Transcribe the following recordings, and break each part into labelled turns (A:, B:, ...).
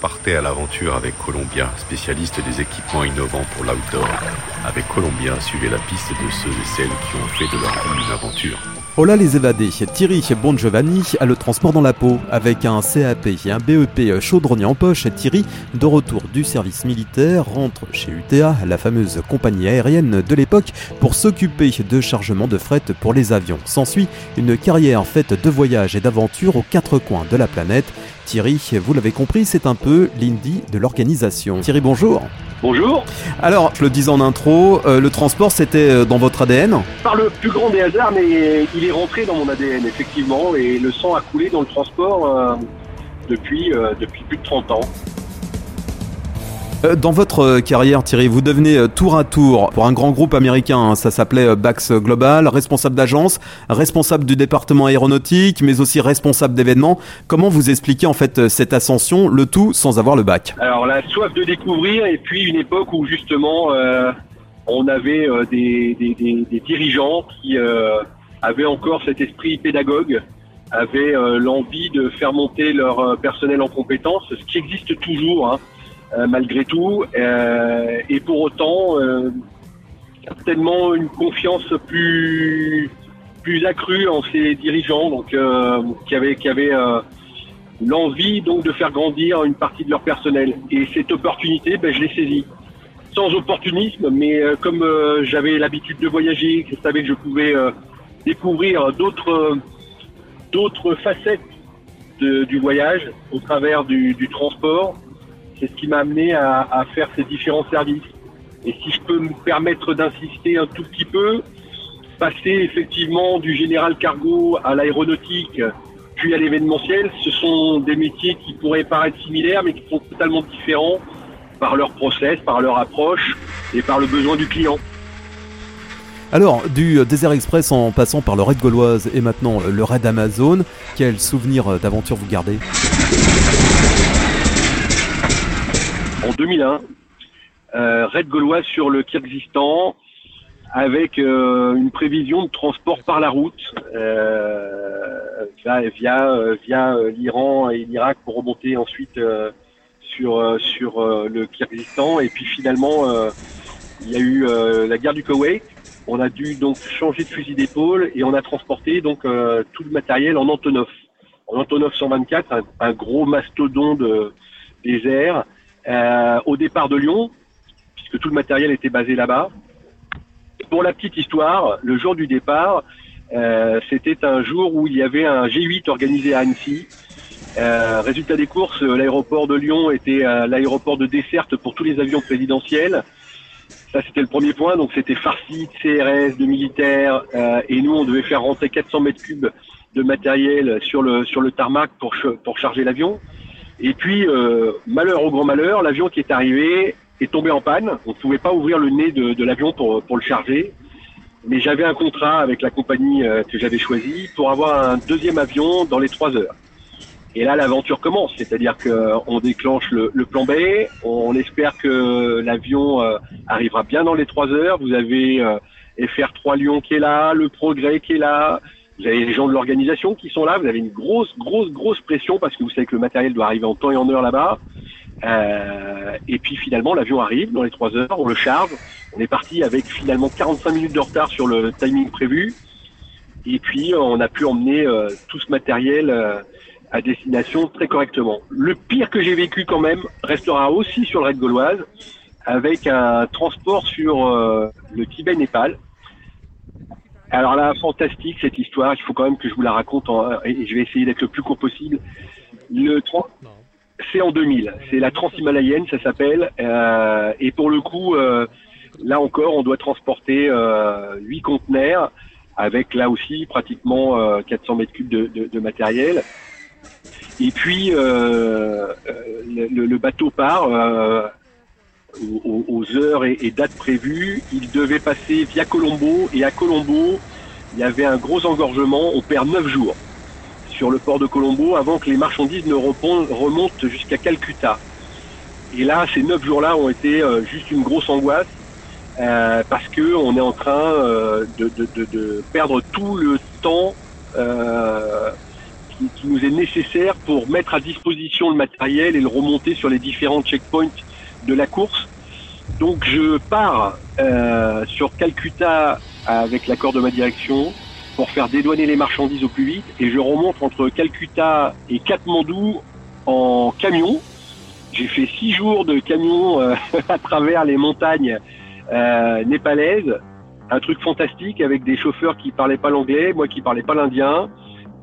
A: partez à l'aventure avec Columbia, spécialiste des équipements innovants pour l'outdoor. Avec Columbia, suivez la piste de ceux et celles qui ont fait de leur vie une aventure.
B: Là les évadés, Thierry Bongiovanni a le transport dans la peau. Avec un CAP et un BEP chaudronnier en poche, Thierry, de retour du service militaire, rentre chez UTA, la fameuse compagnie aérienne de l'époque, pour s'occuper de chargement de fret pour les avions. S'ensuit une carrière faite de voyages et d'aventures aux quatre coins de la planète. Thierry, vous l'avez compris, c'est un peu l'indie de l'organisation. Thierry, bonjour.
C: Bonjour.
B: Alors, je le disais en intro, euh, le transport c'était euh, dans votre ADN
C: Par le plus grand des hasards, mais il est rentré dans mon ADN, effectivement, et le sang a coulé dans le transport euh, depuis, depuis plus de 30 ans.
B: Euh, dans votre euh, carrière, Thierry, vous devenez euh, tour à tour pour un grand groupe américain, hein, ça s'appelait Bax Global, responsable d'agence, responsable du département aéronautique, mais aussi responsable d'événements. Comment vous expliquez en fait cette ascension, le tout sans avoir le bac?
C: Alors la soif de découvrir et puis une époque où justement on avait des, dirigeants qui avaient encore cet esprit pédagogue avaient l'envie de faire monter leur personnel en compétences, ce qui existe toujours. Hein. Euh, malgré tout. Euh, et pour autant, euh, certainement une confiance plus plus accrue en ces dirigeants, donc qui avaient qui avaient l'envie donc de faire grandir une partie de leur personnel. Et cette opportunité, ben, je l'ai saisie. Sans opportunisme, mais comme j'avais l'habitude de voyager, je savais que je pouvais découvrir d'autres d'autres facettes du voyage au travers du, du transport, c'est ce qui m'a amené à, faire ces différents services. Et si je peux me permettre d'insister un tout petit peu, passer effectivement du général cargo à l'aéronautique, puis à l'événementiel, ce sont des métiers qui pourraient paraître similaires, mais qui sont totalement différents par leur process, par leur approche et par le besoin du client.
B: Alors, du Desert Express en passant par le Raid Gauloise et maintenant le Raid Amazon, quel souvenir d'aventure vous gardez?
C: En 2001, euh, Red Gauloise sur le Kyrgyzstan avec euh, une prévision de transport par la route euh, via via, l'Iran et l'Irak pour remonter ensuite sur sur le Kyrgyzstan. Et puis finalement il y a eu la guerre du Koweït. On a dû donc changer de fusil d'épaule et on a transporté donc tout le matériel en Antonov. En Antonov 124 un, un gros mastodon de des airs euh, au départ de Lyon, puisque tout le matériel était basé là-bas. Pour la petite histoire, le jour du départ, euh, c'était un jour où il y avait un G8 organisé à Annecy. Euh, résultat des courses, l'aéroport de Lyon était l'aéroport de desserte pour tous les avions présidentiels. Ça, c'était le premier point. Donc, c'était farci de CRS, de militaires, et nous, on devait faire rentrer 400 mètres cubes de matériel sur le sur le tarmac pour pour charger l'avion. Et puis, euh, malheur au grand malheur, l'avion qui est arrivé est tombé en panne. On ne pouvait pas ouvrir le nez de, de l'avion pour, pour le charger. Mais j'avais un contrat avec la compagnie euh, que j'avais choisie pour avoir un deuxième avion dans les trois heures. Et là, l'aventure commence, c'est-à-dire qu'on déclenche le, le, plan B, on espère que l'avion euh, arrivera bien dans les trois heures. Vous avez FR3 Lyon qui est là, le Progrès qui est là, vous avez les gens de l'organisation qui sont là, vous avez une grosse, grosse, grosse pression parce que vous savez que le matériel doit arriver en temps et en heure là-bas. Euh, et puis finalement, l'avion arrive dans les trois heures, on le charge. On est parti avec finalement 45 minutes de retard sur le timing prévu. Et puis on a pu emmener euh, tout ce matériel euh, à destination très correctement. Le pire que j'ai vécu quand même restera aussi sur le raid gauloise avec un transport sur le Tibet-Népal alors là, fantastique cette histoire. Il faut quand même que je vous la raconte et je vais essayer d'être le plus court possible. Le c'est en 2000. C'est la Transhimalayienne, ça s'appelle. Euh, et pour le coup, euh, là encore, on doit transporter euh, 8 conteneurs avec là aussi pratiquement 400 euh, mètres cubes de, de, de, matériel. Et puis euh, le, le, bateau part aux, heures et, dates prévues. Il devait passer via Colombo et à Colombo, il y avait un gros engorgement. On perd neuf jours sur le port de Colombo avant que les marchandises ne remontent jusqu'à Calcutta. Et là, ces neuf jours-là ont été euh, juste une grosse angoisse euh, parce que on est en train euh, de, perdre tout le temps qui, nous est nécessaire pour mettre à disposition le matériel et le remonter sur les différents checkpoints de la course. Donc je pars euh, sur Calcutta avec l'accord de ma direction pour faire dédouaner les marchandises au plus vite et je remonte entre Calcutta et Katmandou en camion. J'ai fait six jours de camion euh, à travers les montagnes euh, népalaises. Un truc fantastique avec des chauffeurs qui parlaient pas l'anglais, moi qui parlais pas l'indien,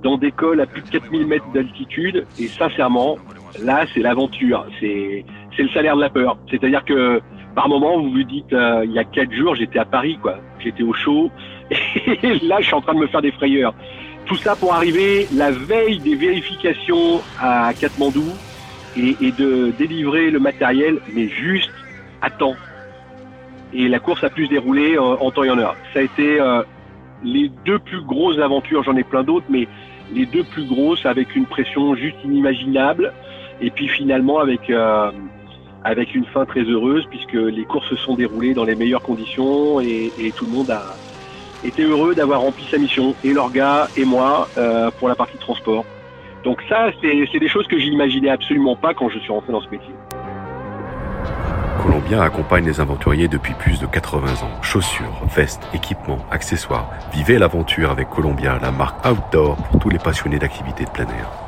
C: dans des cols à plus de 4000 mètres d'altitude. Et sincèrement, là, c'est l'aventure. C'est, c'est le salaire de la peur. C'est-à-dire que par moment, vous vous dites, euh, il y a quatre jours, j'étais à Paris, quoi. J'étais au chaud. Et là, je suis en train de me faire des frayeurs. Tout ça pour arriver la veille des vérifications à Katmandou et, de délivrer le matériel, mais juste à temps. Et la course a pu se dérouler en, en temps et en heure. Ça a été euh, les deux plus grosses aventures, j'en ai plein d'autres, mais les deux plus grosses avec une pression juste inimaginable. Et puis finalement avec euh, avec une fin très heureuse puisque les courses se sont déroulées dans les meilleures conditions et, tout le monde a été heureux d'avoir rempli sa mission et l'orga et moi euh, pour la partie transport. Donc ça, c'est des choses que j'imaginais absolument pas quand je suis rentré dans ce métier.
A: Colombien accompagne les aventuriers depuis plus de 80 ans. Chaussures, vestes, équipements, accessoires. Vivez l'aventure avec Colombien, la marque outdoor pour tous les passionnés d'activités de plein air.